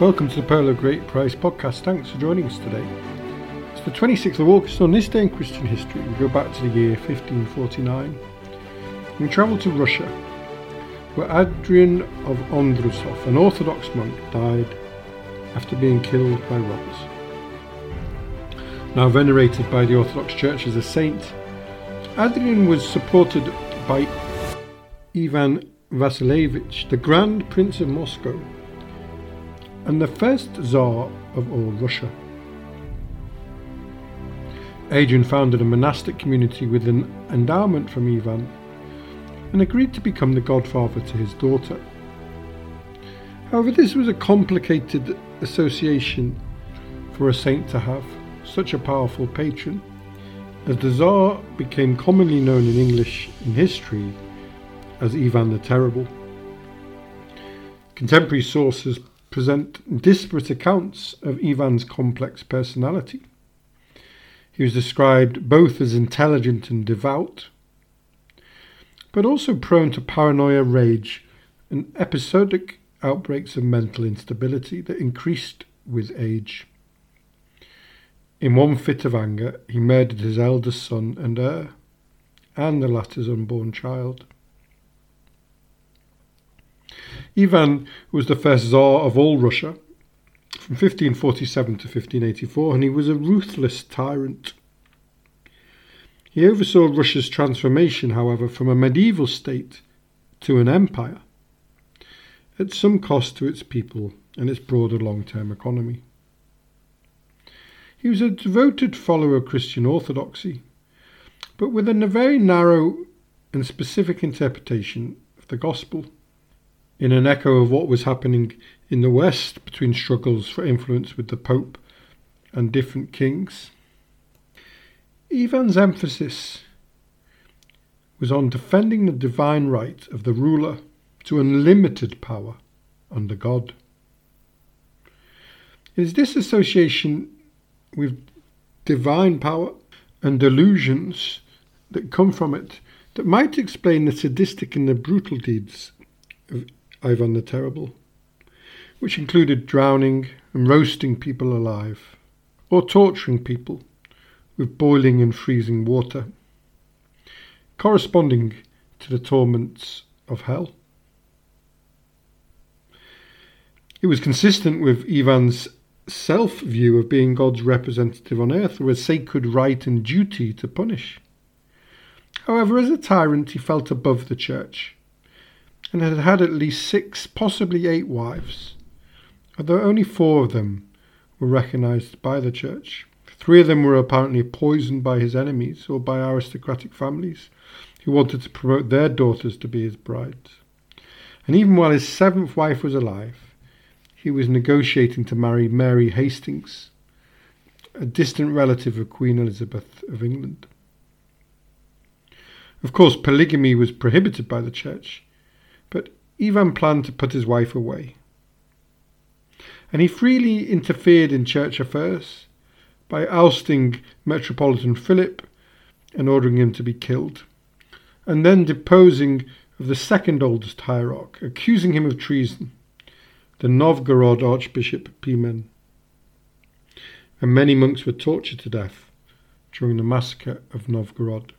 Welcome to the Pearl of Great Price podcast. Thanks for joining us today. It's the 26th of August. On this day in Christian history, we go back to the year 1549. We travel to Russia, where Adrian of Ondrusov, an Orthodox monk, died after being killed by robbers. Now venerated by the Orthodox Church as a saint, Adrian was supported by Ivan Vasilievich, the Grand Prince of Moscow, and the first Tsar of all Russia. Adrian founded a monastic community with an endowment from Ivan and agreed to become the godfather to his daughter. However, this was a complicated association for a saint to have, such a powerful patron, as the Tsar became commonly known in English in history as Ivan the Terrible. Contemporary sources present disparate accounts of Ivan's complex personality. He was described both as intelligent and devout, but also prone to paranoia, rage, and episodic outbreaks of mental instability that increased with age. In one fit of anger, he murdered his eldest son and heir, and the latter's unborn child. Ivan was the first Tsar of all Russia from 1547 to 1584, and he was a ruthless tyrant. He oversaw Russia's transformation, however, from a medieval state to an empire, at some cost to its people and its broader long term economy. He was a devoted follower of Christian orthodoxy, but with a very narrow and specific interpretation of the gospel in an echo of what was happening in the West between struggles for influence with the Pope and different kings. Ivan's emphasis was on defending the divine right of the ruler to unlimited power under God. It is this association with divine power and delusions that come from it that might explain the sadistic and the brutal deeds of Ivan the Terrible, which included drowning and roasting people alive, or torturing people with boiling and freezing water, corresponding to the torments of hell. It was consistent with Ivan's self view of being God's representative on earth, with a sacred right and duty to punish. However, as a tyrant, he felt above the church and had had at least six, possibly eight wives, although only four of them were recognized by the church. Three of them were apparently poisoned by his enemies or by aristocratic families who wanted to promote their daughters to be his brides. And even while his seventh wife was alive, he was negotiating to marry Mary Hastings, a distant relative of Queen Elizabeth of England. Of course, polygamy was prohibited by the church, Ivan planned to put his wife away. And he freely interfered in church affairs by ousting Metropolitan Philip and ordering him to be killed, and then deposing of the second oldest hierarch, accusing him of treason, the Novgorod Archbishop Pimen. And many monks were tortured to death during the massacre of Novgorod.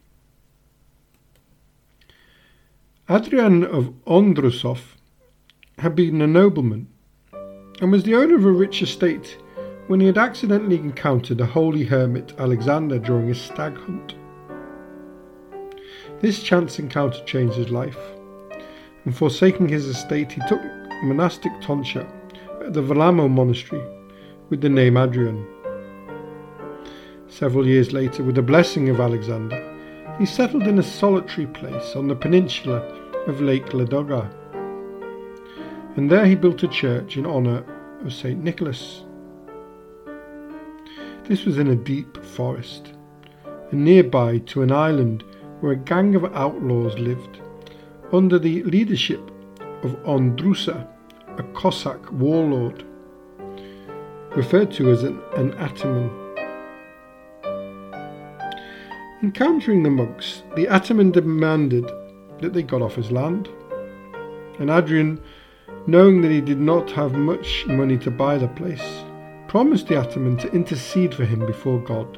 Adrian of Ondrusov had been a nobleman and was the owner of a rich estate when he had accidentally encountered the holy hermit Alexander during a stag hunt. This chance encounter changed his life, and forsaking his estate, he took monastic tonsure at the Valamo monastery with the name Adrian. Several years later, with the blessing of Alexander, he settled in a solitary place on the peninsula of Lake Ladoga. And there he built a church in honour of St. Nicholas. This was in a deep forest, and nearby to an island where a gang of outlaws lived, under the leadership of Ondrusa, a Cossack warlord, referred to as an, an ataman. Encountering the monks, the ataman demanded that they got off his land. And Adrian knowing that he did not have much money to buy the place, promised the ataman to intercede for him before God.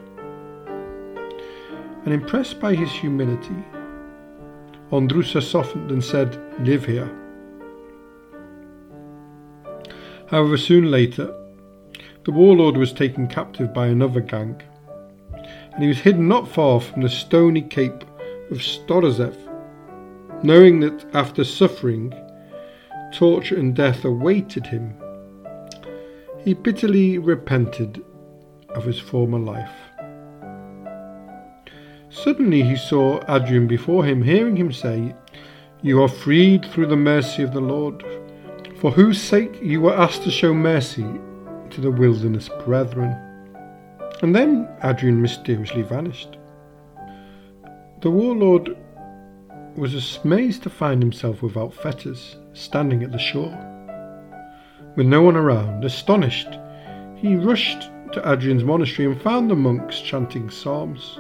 And impressed by his humility, Ondrusa softened and said, Live here. However, soon later, the warlord was taken captive by another gang, and he was hidden not far from the stony cape of Storozev, knowing that after suffering, torture and death awaited him. He bitterly repented of his former life. Suddenly he saw Adrian before him, hearing him say, You are freed through the mercy of the Lord, for whose sake you were asked to show mercy to the wilderness brethren. And then Adrian mysteriously vanished. The warlord was amazed to find himself without fetters, standing at the shore. With no one around, astonished, he rushed to Adrian's monastery and found the monks chanting psalms.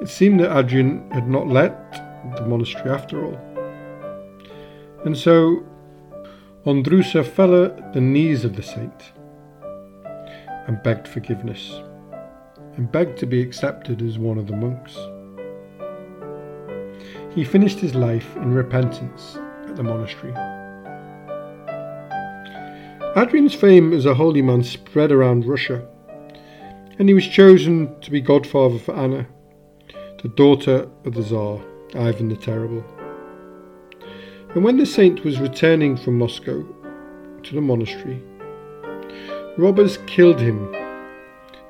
It seemed that Adrian had not left the monastery after all. And so Ondrusa fell at the knees of the saint and begged forgiveness, and begged to be accepted as one of the monks. He finished his life in repentance at the monastery. Adrian's fame as a holy man spread around Russia, and he was chosen to be godfather for Anna, the daughter of the Tsar, Ivan the Terrible. And when the saint was returning from Moscow to the monastery, robbers killed him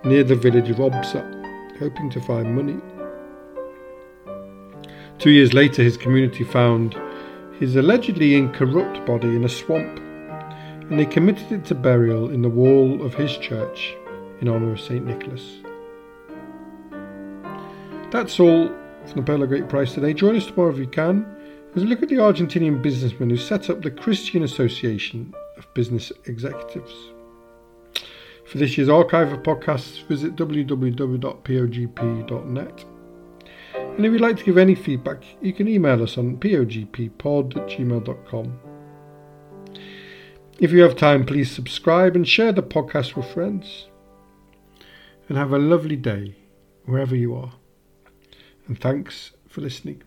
near the village of Obsa, hoping to find money. Two years later, his community found his allegedly incorrupt body in a swamp, and they committed it to burial in the wall of his church in honour of St. Nicholas. That's all from the Pearl Great Price today. Join us tomorrow if you can as we look at the Argentinian businessman who set up the Christian Association of Business Executives. For this year's archive of podcasts, visit www.pogp.net. And if you'd like to give any feedback, you can email us on pogppod at gmail.com. If you have time, please subscribe and share the podcast with friends. And have a lovely day wherever you are. And thanks for listening.